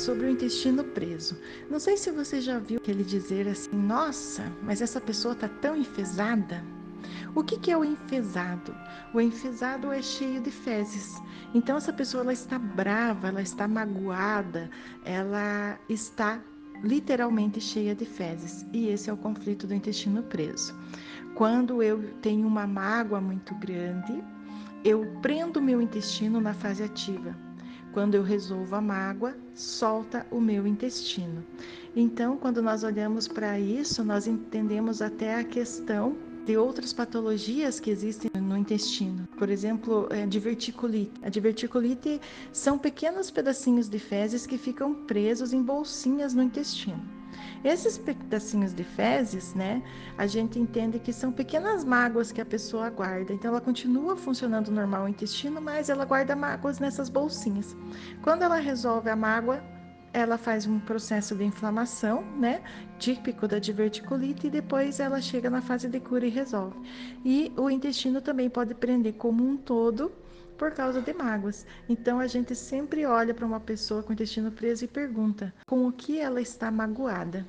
sobre o intestino preso. Não sei se você já viu ele dizer assim: Nossa, mas essa pessoa está tão enfesada. O que, que é o enfesado? O enfesado é cheio de fezes. Então essa pessoa ela está brava, ela está magoada, ela está literalmente cheia de fezes. E esse é o conflito do intestino preso. Quando eu tenho uma mágoa muito grande, eu prendo meu intestino na fase ativa. Quando eu resolvo a mágoa, solta o meu intestino. Então, quando nós olhamos para isso, nós entendemos até a questão de outras patologias que existem no intestino. Por exemplo, a é, diverticulite. A diverticulite são pequenos pedacinhos de fezes que ficam presos em bolsinhas no intestino. Esses pedacinhos de fezes, né, a gente entende que são pequenas mágoas que a pessoa guarda. Então, ela continua funcionando normal o intestino, mas ela guarda mágoas nessas bolsinhas. Quando ela resolve a mágoa, ela faz um processo de inflamação, né, típico da diverticulite, e depois ela chega na fase de cura e resolve. E o intestino também pode prender como um todo por causa de mágoas. Então a gente sempre olha para uma pessoa com o intestino preso e pergunta com o que ela está magoada.